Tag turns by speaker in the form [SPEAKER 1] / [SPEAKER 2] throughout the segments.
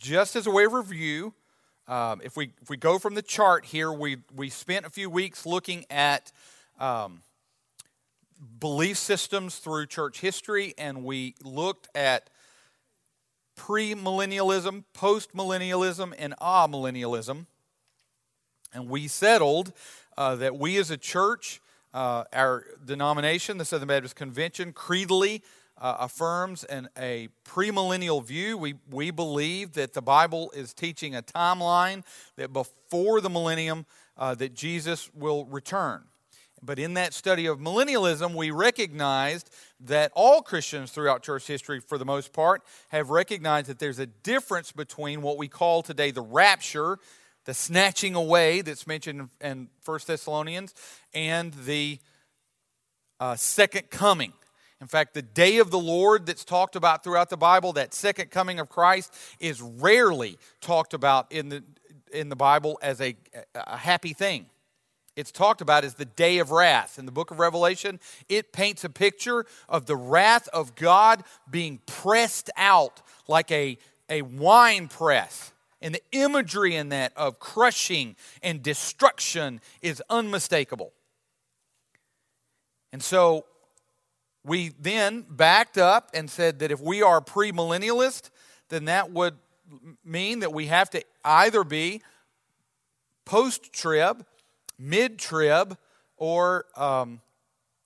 [SPEAKER 1] just as a way of review, um, if we if we go from the chart here, we we spent a few weeks looking at um, belief systems through church history, and we looked at premillennialism, postmillennialism, and amillennialism. And we settled uh, that we as a church, uh, our denomination, the Southern Baptist Convention, creedally uh, affirms an, a premillennial view. We, we believe that the Bible is teaching a timeline that before the millennium uh, that Jesus will return. But in that study of millennialism, we recognized that all Christians throughout church history, for the most part, have recognized that there's a difference between what we call today the rapture, the snatching away that's mentioned in 1 Thessalonians, and the uh, second coming. In fact, the day of the Lord that's talked about throughout the Bible, that second coming of Christ, is rarely talked about in the, in the Bible as a, a happy thing. It's talked about as the day of wrath. In the book of Revelation, it paints a picture of the wrath of God being pressed out like a, a wine press. And the imagery in that of crushing and destruction is unmistakable. And so we then backed up and said that if we are premillennialist, then that would mean that we have to either be post trib, mid trib, or um,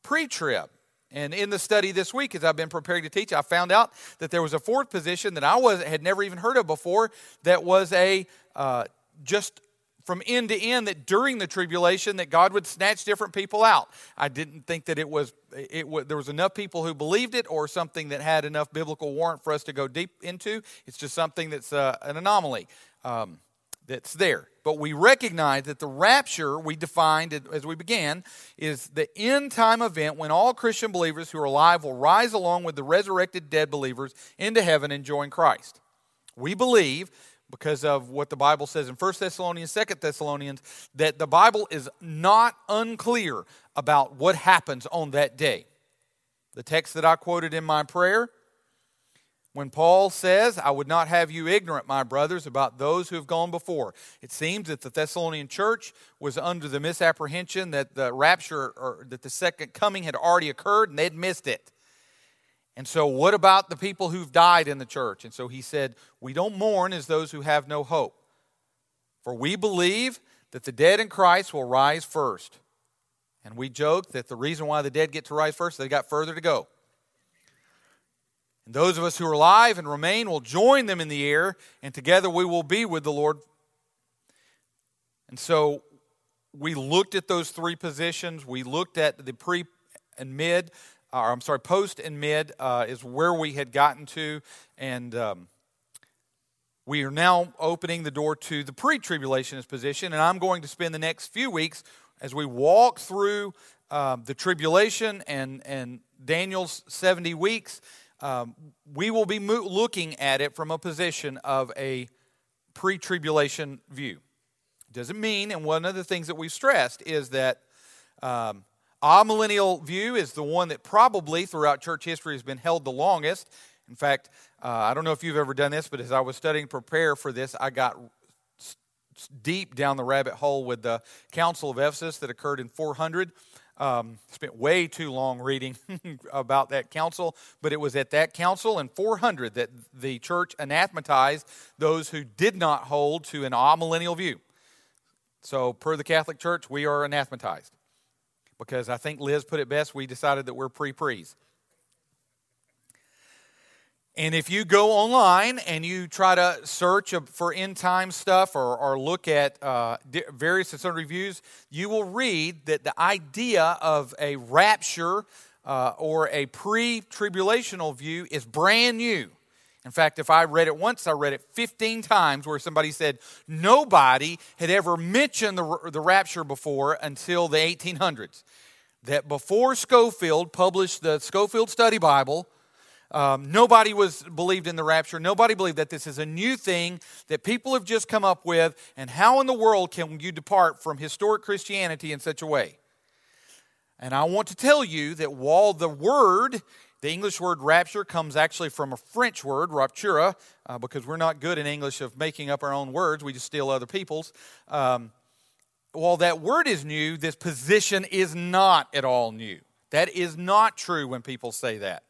[SPEAKER 1] pre trib. And in the study this week, as I've been preparing to teach, I found out that there was a fourth position that I was, had never even heard of before that was a uh, just from end to end that during the tribulation that God would snatch different people out. I didn't think that it was it, there was enough people who believed it or something that had enough biblical warrant for us to go deep into. It's just something that's uh, an anomaly um, that's there. But we recognize that the rapture we defined as we began is the end time event when all Christian believers who are alive will rise along with the resurrected dead believers into heaven and join Christ. We believe because of what the Bible says in 1 Thessalonians, 2 Thessalonians, that the Bible is not unclear about what happens on that day. The text that I quoted in my prayer, when Paul says, I would not have you ignorant, my brothers, about those who have gone before. It seems that the Thessalonian church was under the misapprehension that the rapture or that the second coming had already occurred and they'd missed it. And so, what about the people who've died in the church? And so he said, We don't mourn as those who have no hope. For we believe that the dead in Christ will rise first. And we joke that the reason why the dead get to rise first, they got further to go. And those of us who are alive and remain will join them in the air, and together we will be with the Lord. And so we looked at those three positions. We looked at the pre and mid or I'm sorry, post and mid uh, is where we had gotten to, and um, we are now opening the door to the pre-tribulationist position. And I'm going to spend the next few weeks as we walk through um, the tribulation and and Daniel's 70 weeks. Um, we will be mo- looking at it from a position of a pre-tribulation view. Doesn't mean, and one of the things that we've stressed is that um, amillennial view is the one that probably throughout church history has been held the longest. In fact, uh, I don't know if you've ever done this, but as I was studying prepare for this, I got deep down the rabbit hole with the Council of Ephesus that occurred in 400. Um, spent way too long reading about that council, but it was at that council in 400 that the church anathematized those who did not hold to an amillennial view. So, per the Catholic Church, we are anathematized because I think Liz put it best. We decided that we're pre prees. And if you go online and you try to search for end time stuff or, or look at uh, various and reviews, you will read that the idea of a rapture uh, or a pre tribulational view is brand new. In fact, if I read it once, I read it 15 times where somebody said nobody had ever mentioned the, the rapture before until the 1800s. That before Scofield published the Scofield Study Bible, um, nobody was believed in the rapture. Nobody believed that this is a new thing that people have just come up with. And how in the world can you depart from historic Christianity in such a way? And I want to tell you that while the word The English word rapture comes actually from a French word, raptura, uh, because we're not good in English of making up our own words. We just steal other people's. Um, while that word is new, this position is not at all new. That is not true when people say that.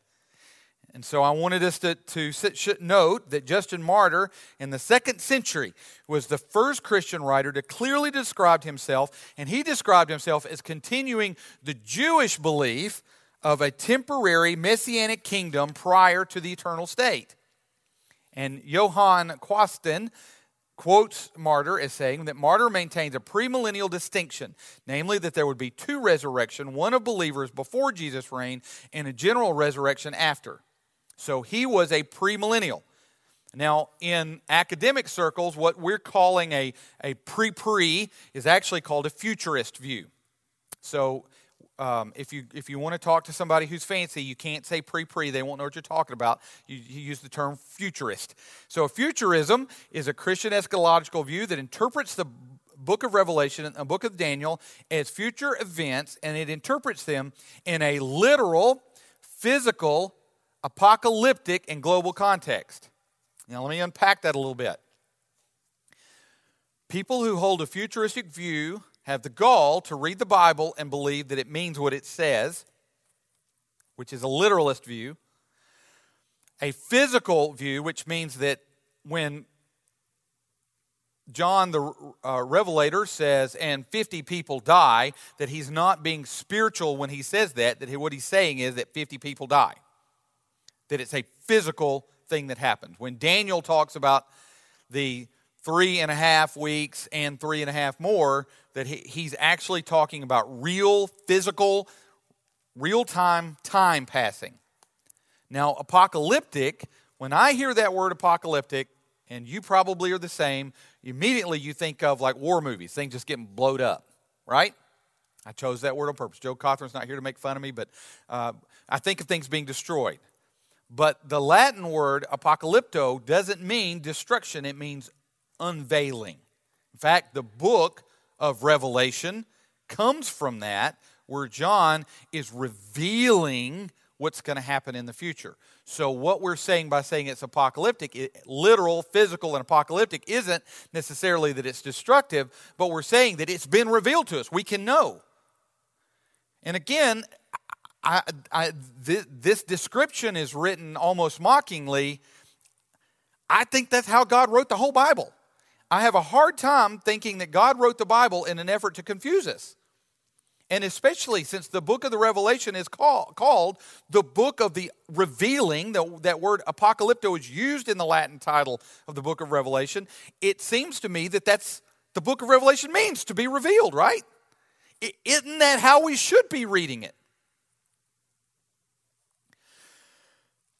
[SPEAKER 1] And so I wanted us to, to note that Justin Martyr in the second century was the first Christian writer to clearly describe himself, and he described himself as continuing the Jewish belief of a temporary messianic kingdom prior to the eternal state. And Johann Quasten quotes Martyr as saying that Martyr maintains a premillennial distinction, namely that there would be two resurrection, one of believers before Jesus' reign and a general resurrection after. So he was a premillennial. Now, in academic circles, what we're calling a, a pre pre is actually called a futurist view. So, um, if, you, if you want to talk to somebody who's fancy, you can't say pre pre, they won't know what you're talking about. You, you use the term futurist. So, futurism is a Christian eschatological view that interprets the book of Revelation and the book of Daniel as future events, and it interprets them in a literal, physical, apocalyptic and global context. Now, let me unpack that a little bit. People who hold a futuristic view have the gall to read the Bible and believe that it means what it says, which is a literalist view. A physical view, which means that when John the uh, Revelator says, and 50 people die, that he's not being spiritual when he says that, that what he's saying is that 50 people die that it's a physical thing that happens. When Daniel talks about the three and a half weeks and three and a half more, that he, he's actually talking about real, physical, real time time passing. Now, apocalyptic, when I hear that word apocalyptic, and you probably are the same, immediately you think of like war movies, things just getting blowed up, right? I chose that word on purpose. Joe Cothran's not here to make fun of me, but uh, I think of things being destroyed. But the Latin word apocalypto doesn't mean destruction, it means unveiling. In fact, the book of Revelation comes from that, where John is revealing what's going to happen in the future. So, what we're saying by saying it's apocalyptic, it, literal, physical, and apocalyptic, isn't necessarily that it's destructive, but we're saying that it's been revealed to us. We can know. And again, I, I, th- this description is written almost mockingly. I think that's how God wrote the whole Bible. I have a hard time thinking that God wrote the Bible in an effort to confuse us. And especially since the book of the Revelation is call, called the book of the revealing, the, that word apocalypto is used in the Latin title of the book of Revelation, it seems to me that that's the book of Revelation means to be revealed, right? Isn't that how we should be reading it?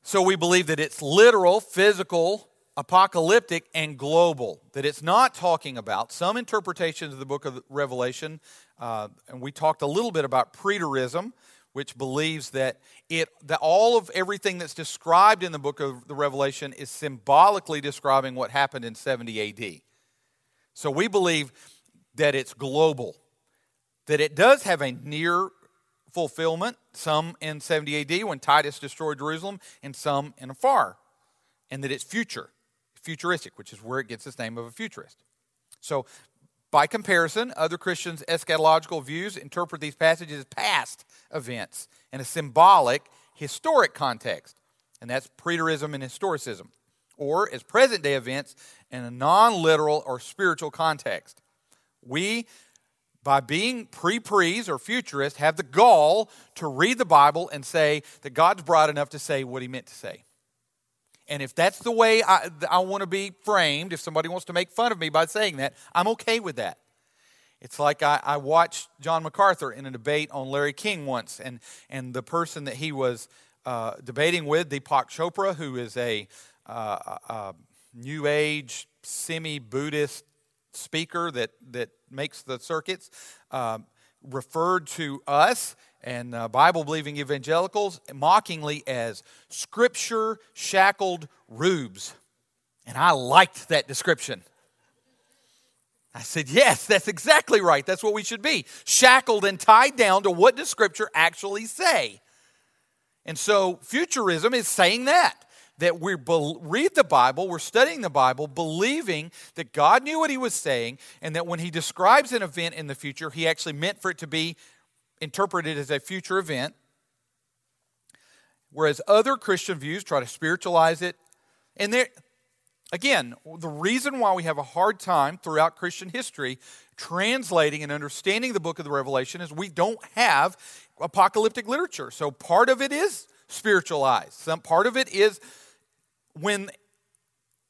[SPEAKER 1] So we believe that it's literal, physical, apocalyptic, and global. That it's not talking about some interpretations of the book of Revelation, uh, and we talked a little bit about preterism, which believes that it that all of everything that's described in the book of the Revelation is symbolically describing what happened in 70 AD. So we believe that it's global, that it does have a near fulfillment, some in 70 AD when Titus destroyed Jerusalem, and some in a far, and that it's future, futuristic, which is where it gets its name of a futurist. So, by comparison, other Christians' eschatological views interpret these passages as past events in a symbolic, historic context, and that's preterism and historicism, or as present day events in a non literal or spiritual context. We by being pre pre's or futurists, have the gall to read the Bible and say that God's broad enough to say what he meant to say. And if that's the way I, I want to be framed, if somebody wants to make fun of me by saying that, I'm okay with that. It's like I, I watched John MacArthur in a debate on Larry King once, and, and the person that he was uh, debating with, Deepak Chopra, who is a, uh, a New Age, semi Buddhist speaker that, that makes the circuits, uh, referred to us and uh, Bible believing evangelicals mockingly as scripture shackled rubes. And I liked that description. I said, Yes, that's exactly right. That's what we should be shackled and tied down to what does Scripture actually say? And so futurism is saying that that we read the Bible, we're studying the Bible, believing that God knew what he was saying, and that when he describes an event in the future, he actually meant for it to be interpreted as a future event. Whereas other Christian views try to spiritualize it. And there, again, the reason why we have a hard time throughout Christian history translating and understanding the book of the Revelation is we don't have apocalyptic literature. So part of it is spiritualized. Some part of it is when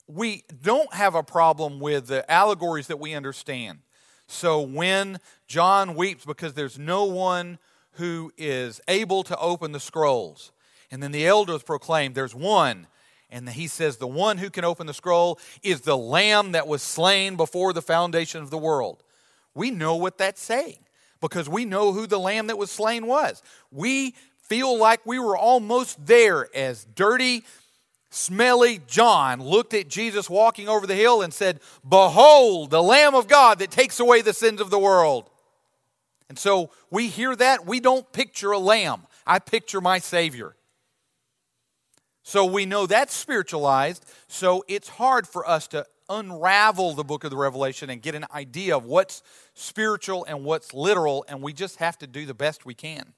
[SPEAKER 1] we don't have a problem with the allegories that we understand. So when John weeps because there's no one who is able to open the scrolls, and then the elders proclaim, There's one. And he says, The one who can open the scroll is the lamb that was slain before the foundation of the world. We know what that's saying because we know who the lamb that was slain was. We feel like we were almost there as dirty, smelly John looked at Jesus walking over the hill and said, Behold, the Lamb of God that takes away the sins of the world. And so we hear that. We don't picture a lamb. I picture my Savior. So we know that's spiritualized. So it's hard for us to unravel the book of the Revelation and get an idea of what's spiritual and what's literal. And we just have to do the best we can.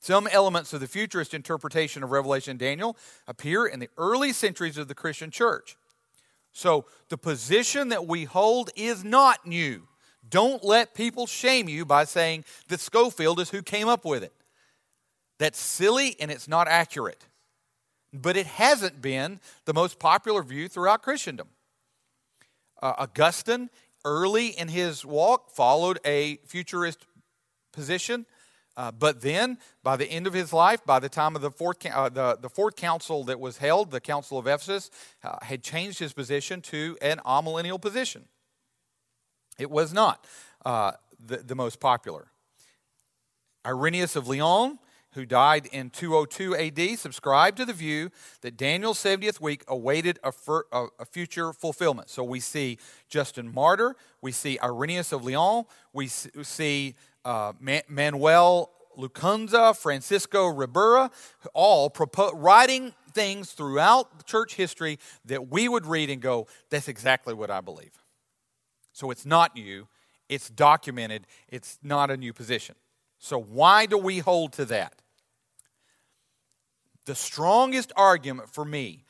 [SPEAKER 1] Some elements of the futurist interpretation of Revelation and Daniel appear in the early centuries of the Christian church. So the position that we hold is not new. Don't let people shame you by saying that Scofield is who came up with it. That's silly and it's not accurate. But it hasn't been the most popular view throughout Christendom. Uh, Augustine, early in his walk, followed a futurist position uh, but then, by the end of his life, by the time of the fourth, uh, the, the fourth council that was held, the Council of Ephesus, uh, had changed his position to an amillennial position. It was not uh, the, the most popular. Irenaeus of Lyon, who died in 202 AD, subscribed to the view that Daniel's 70th week awaited a, a, a, future fulfillment. So we see Justin Martyr, we see Irenaeus of Lyon, we see uh, Manuel Lacunza, Francisco Ribera, all propo- writing things throughout church history that we would read and go, that's exactly what I believe. So it's not new, it's documented, it's not a new position. So why do we hold to that? The strongest argument for me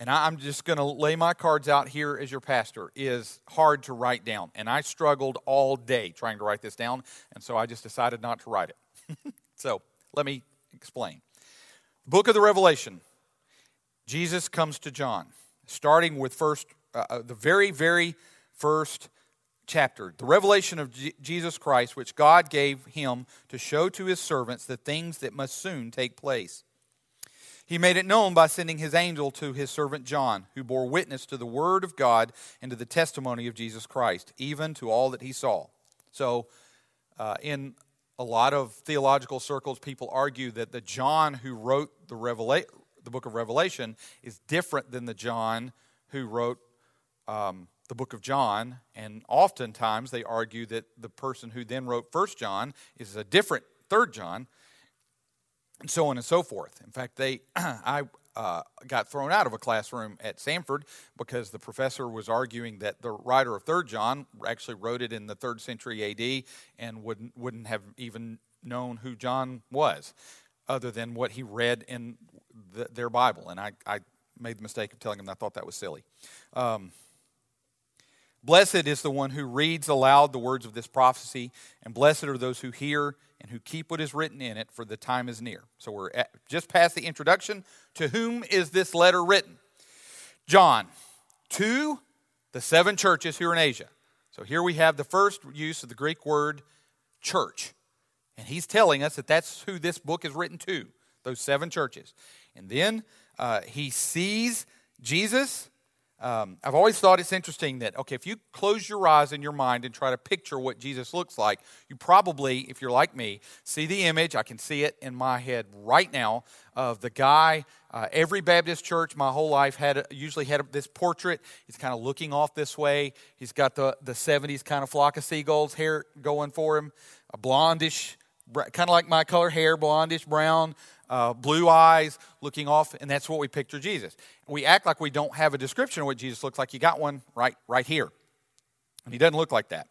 [SPEAKER 1] and I'm just going to lay my cards out here as your pastor, is hard to write down. And I struggled all day trying to write this down, and so I just decided not to write it. so let me explain. Book of the Revelation, Jesus comes to John, starting with first, uh, uh the very, very first chapter, the revelation of Jesus Christ, which God gave him to show to his servants the things that must soon take place. He made it known by sending his angel to his servant John, who bore witness to the word of God and to the testimony of Jesus Christ, even to all that he saw. So, uh, in a lot of theological circles, people argue that the John who wrote the, Revela- the book of Revelation is different than the John who wrote um, the book of John. And oftentimes they argue that the person who then wrote First John is a different Third John and so on and so forth. In fact, they, I uh, got thrown out of a classroom at Samford because the professor was arguing that the writer of Third John actually wrote it in the third century A.D. and wouldn't wouldn't have even known who John was, other than what he read in the, their Bible. And I, I made the mistake of telling him I thought that was silly. Um, Blessed is the one who reads aloud the words of this prophecy, and blessed are those who hear and who keep what is written in it, for the time is near. So we're at, just past the introduction. To whom is this letter written? John, to the seven churches here in Asia. So here we have the first use of the Greek word church. And he's telling us that that's who this book is written to, those seven churches. And then uh, he sees Jesus um, I've always thought it's interesting that, okay, if you close your eyes in your mind and try to picture what Jesus looks like, you probably, if you're like me, see the image. I can see it in my head right now of the guy. Uh, every Baptist church my whole life had usually had this portrait. He's kind of looking off this way. He's got the, the 70s kind of flock of seagulls hair going for him, a blondish kind of like my color hair, blondish brown, uh, blue eyes, looking off, and that's what we picture Jesus. We act like we don't have a description of what Jesus looks like. You got one right, right here, and he doesn't look like that.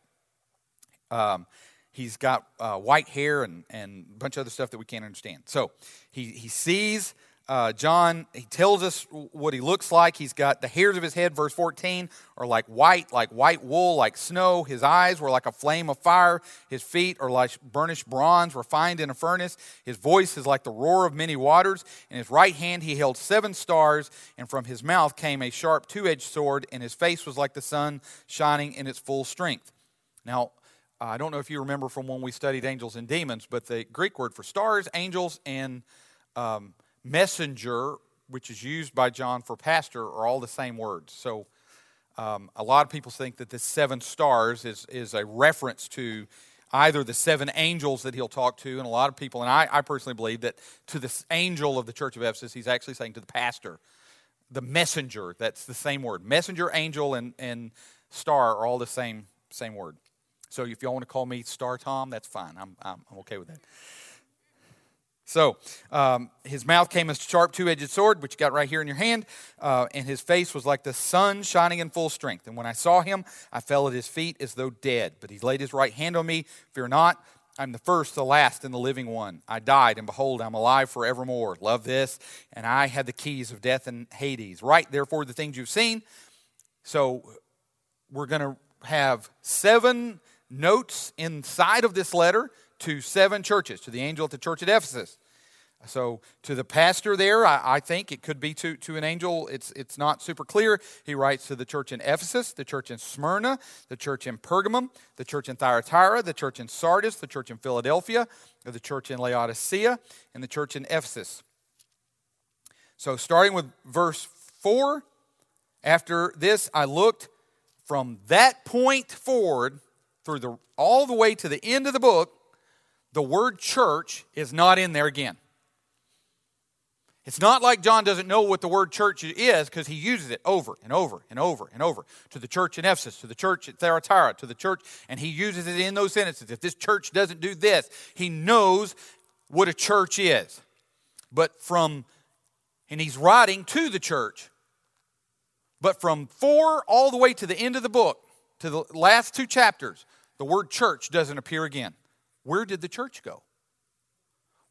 [SPEAKER 1] Um, he's got uh, white hair and, and a bunch of other stuff that we can't understand. So he, he sees uh, John, he tells us what he looks like. He's got the hairs of his head, verse 14, are like white, like white wool, like snow. His eyes were like a flame of fire. His feet are like burnished bronze, refined in a furnace. His voice is like the roar of many waters. In his right hand he held seven stars, and from his mouth came a sharp two edged sword, and his face was like the sun shining in its full strength. Now, I don't know if you remember from when we studied angels and demons, but the Greek word for stars, angels, and um, messenger, which is used by John for pastor, are all the same words. So um, a lot of people think that the seven stars is, is a reference to either the seven angels that he'll talk to, and a lot of people, and I, I personally believe that to this angel of the church of Ephesus, he's actually saying to the pastor, the messenger. That's the same word. Messenger, angel, and, and star are all the same, same word. So if y'all want to call me Star Tom, that's fine. I'm, I'm, I'm okay with that. So um, his mouth came as a sharp two edged sword, which you got right here in your hand, uh, and his face was like the sun shining in full strength. And when I saw him, I fell at his feet as though dead. But he laid his right hand on me. Fear not, I'm the first, the last, and the living one. I died, and behold, I'm alive forevermore. Love this. And I had the keys of death and Hades. Write, therefore, the things you've seen. So we're going to have seven notes inside of this letter to seven churches, to the angel at the church at Ephesus. So to the pastor there, I, I, think it could be to, to an angel. It's, it's not super clear. He writes to the church in Ephesus, the church in Smyrna, the church in Pergamum, the church in Thyatira, the church in Sardis, the church in Philadelphia, the church in Laodicea, and the church in Ephesus. So starting with verse 4, after this I looked from that point forward through the, all the way to the end of the book, the word church is not in there again. It's not like John doesn't know what the word church is because he uses it over and over and over and over to the church in Ephesus, to the church at Thyatira, to the church, and he uses it in those sentences. If this church doesn't do this, he knows what a church is. But from, and he's writing to the church, but from four all the way to the end of the book, to the last two chapters, the word church doesn't appear again. Where did the church go?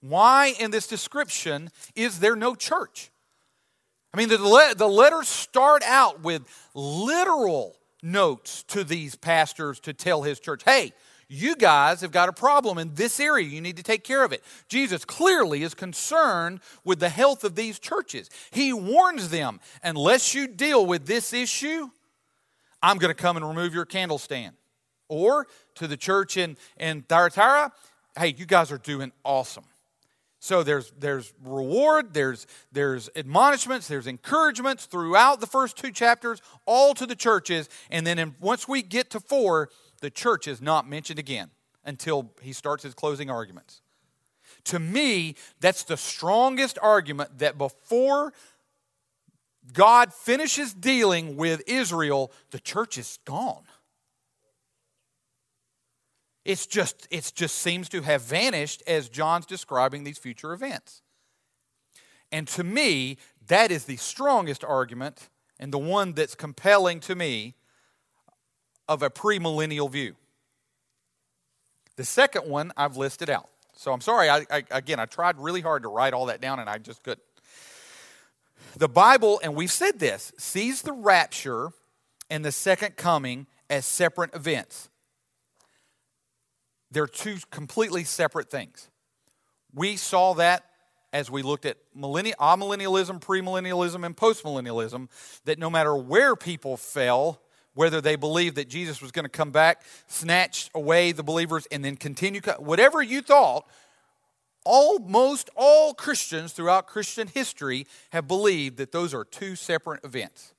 [SPEAKER 1] Why in this description is there no church? I mean, the, the letters start out with literal notes to these pastors to tell his church, hey, you guys have got a problem in this area. You need to take care of it. Jesus clearly is concerned with the health of these churches. He warns them, unless you deal with this issue, I'm going to come and remove your candle stand. Or to the church in, in Thyatira, hey, you guys are doing awesome. So there's there's reward, there's there's admonishments, there's encouragements throughout the first two chapters, all to the churches, and then in, once we get to four, the church is not mentioned again until he starts his closing arguments. To me, that's the strongest argument that before God finishes dealing with Israel, the church is gone. It's just, it just seems to have vanished as John's describing these future events. And to me, that is the strongest argument and the one that's compelling to me of a premillennial view. The second one I've listed out. So I'm sorry, I, I, again, I tried really hard to write all that down and I just couldn't. The Bible, and we've said this, sees the rapture and the second coming as separate events. They're two completely separate things. We saw that as we looked at millennial, amillennialism, premillennialism, and postmillennialism, that no matter where people fell, whether they believed that Jesus was going to come back, snatch away the believers, and then continue, whatever you thought, almost all Christians throughout Christian history have believed that those are two separate events.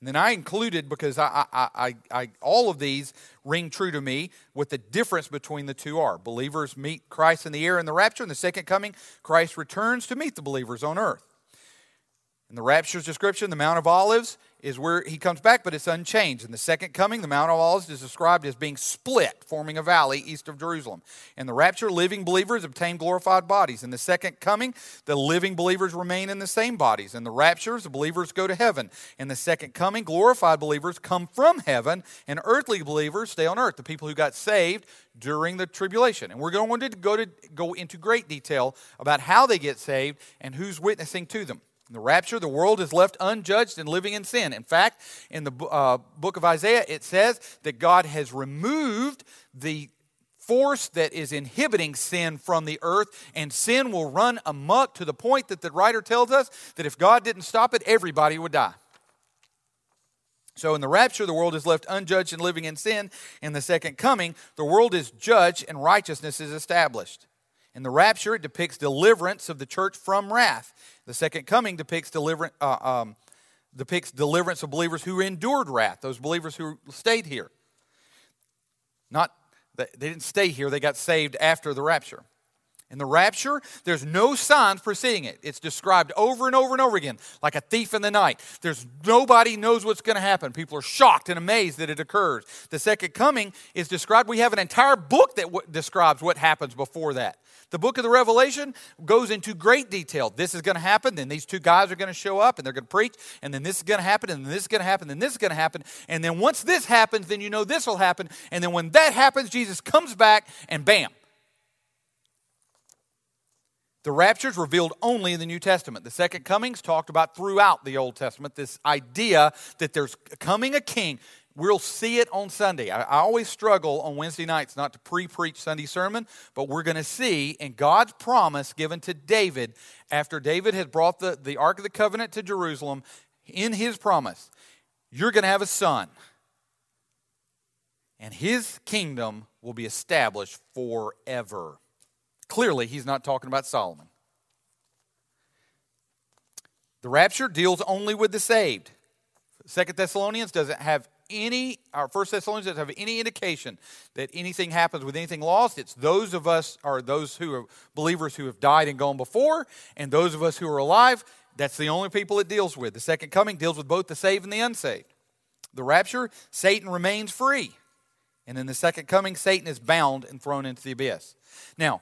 [SPEAKER 1] And then I included, because I, I, I, I, all of these ring true to me, what the difference between the two are. Believers meet Christ in the air in the rapture, and the second coming, Christ returns to meet the believers on earth. In the rapture's description, the Mount of Olives is where he comes back, but it's unchanged. In the second coming, the Mount of Olives is described as being split, forming a valley east of Jerusalem. In the rapture, living believers obtain glorified bodies. In the second coming, the living believers remain in the same bodies. In the raptures, the believers go to heaven. In the second coming, glorified believers come from heaven, and earthly believers stay on earth, the people who got saved during the tribulation. And we're going to go, to go into great detail about how they get saved and who's witnessing to them. In the rapture, the world is left unjudged and living in sin. In fact, in the uh, book of Isaiah, it says that God has removed the force that is inhibiting sin from the earth, and sin will run amok to the point that the writer tells us that if God didn't stop it, everybody would die. So, in the rapture, the world is left unjudged and living in sin. In the second coming, the world is judged and righteousness is established. In the rapture, it depicts deliverance of the church from wrath. The second coming depicts deliverance, uh, um, depicts deliverance of believers who endured wrath, those believers who stayed here. Not they didn't stay here, they got saved after the rapture. In the rapture, there's no signs preceding it. It's described over and over and over again, like a thief in the night. There's nobody knows what's going to happen. People are shocked and amazed that it occurs. The second coming is described. We have an entire book that w- describes what happens before that. The book of the Revelation goes into great detail. This is going to happen, then these two guys are going to show up and they're going to preach, and then this is going to happen, and then this is going to happen, and this is going to happen. And then once this happens, then you know this will happen. And then when that happens, Jesus comes back and bam. The rapture is revealed only in the New Testament. The second coming's talked about throughout the Old Testament. This idea that there's coming a king We'll see it on Sunday. I, I always struggle on Wednesday nights not to pre preach Sunday sermon, but we're going to see in God's promise given to David after David had brought the, the Ark of the Covenant to Jerusalem, in his promise, you're going to have a son, and his kingdom will be established forever. Clearly, he's not talking about Solomon. The rapture deals only with the saved. Second Thessalonians doesn't have any, our First Thessalonians doesn't have any indication that anything happens with anything lost. It's those of us, or those who are believers who have died and gone before, and those of us who are alive. That's the only people it deals with. The second coming deals with both the saved and the unsaved. The rapture, Satan remains free. And in the second coming, Satan is bound and thrown into the abyss. Now,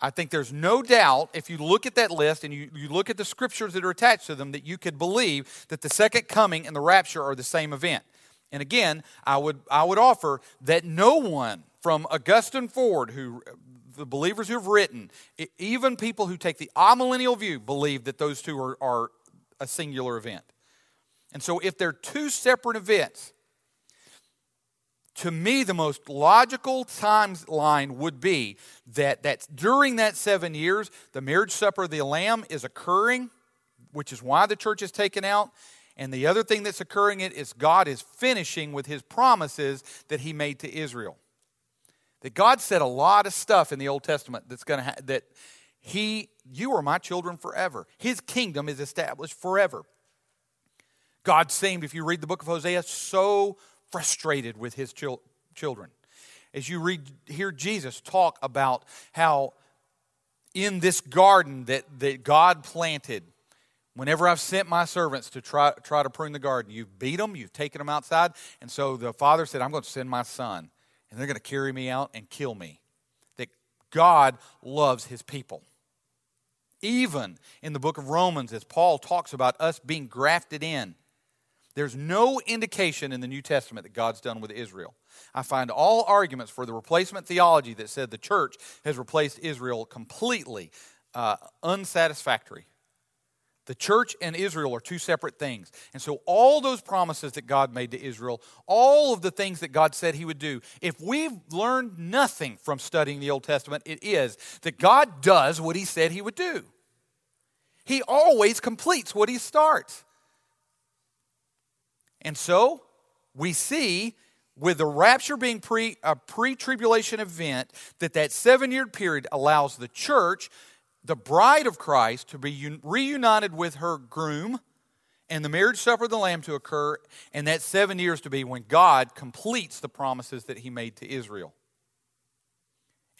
[SPEAKER 1] I think there's no doubt, if you look at that list and you, you look at the scriptures that are attached to them, that you could believe that the second coming and the rapture are the same event. And again, I would, I would offer that no one from Augustine forward, who the believers who have written, even people who take the amillennial view, believe that those two are, are a singular event. And so, if they're two separate events, to me, the most logical timeline would be that, that during that seven years, the marriage supper of the Lamb is occurring, which is why the church is taken out. And the other thing that's occurring is God is finishing with his promises that he made to Israel. That God said a lot of stuff in the Old Testament that's going to ha- that he you are my children forever. His kingdom is established forever. God seemed if you read the book of Hosea so frustrated with his chil- children. As you read hear Jesus talk about how in this garden that, that God planted Whenever I've sent my servants to try, try to prune the garden, you've beat them, you've taken them outside. And so the father said, I'm going to send my son, and they're going to carry me out and kill me. That God loves his people. Even in the book of Romans, as Paul talks about us being grafted in, there's no indication in the New Testament that God's done with Israel. I find all arguments for the replacement theology that said the church has replaced Israel completely uh, unsatisfactory. The church and Israel are two separate things. And so, all those promises that God made to Israel, all of the things that God said He would do, if we've learned nothing from studying the Old Testament, it is that God does what He said He would do. He always completes what He starts. And so, we see with the rapture being pre, a pre tribulation event, that that seven year period allows the church the bride of Christ to be reunited with her groom and the marriage supper of the Lamb to occur, and that seven years to be when God completes the promises that he made to Israel.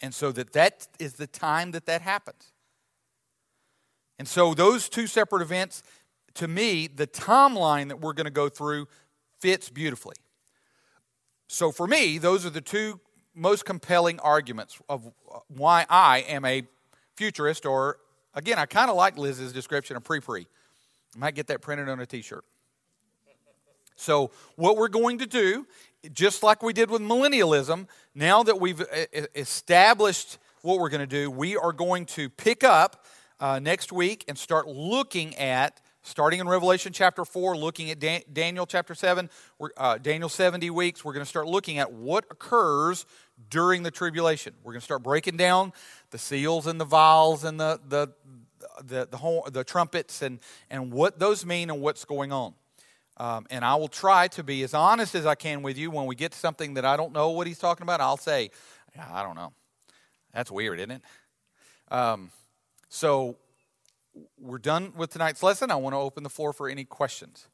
[SPEAKER 1] And so that that is the time that that happens. And so those two separate events to me, the timeline that we're going to go through fits beautifully. So for me, those are the two most compelling arguments of uh, why I am a futurist, or again, I kind of like Liz's description of pre pre. I might get that printed on a t shirt. So, what we're going to do, just like we did with millennialism, now that we've established what we're going to do, we are going to pick up uh, next week and start looking at starting in Revelation chapter 4, looking at Dan- Daniel chapter 7, uh, Daniel 70 weeks, we're going to start looking at what occurs during the tribulation. We're going to start breaking down the seals and the vials and the, the, the, the, whole, the trumpets and, and what those mean and what's going on. Um, and I will try to be as honest as I can with you. When we get to something that I don't know what he's talking about, I'll say, yeah, I don't know. That's weird, isn't it? Um, so we're done with tonight's lesson. I want to open the floor for any questions.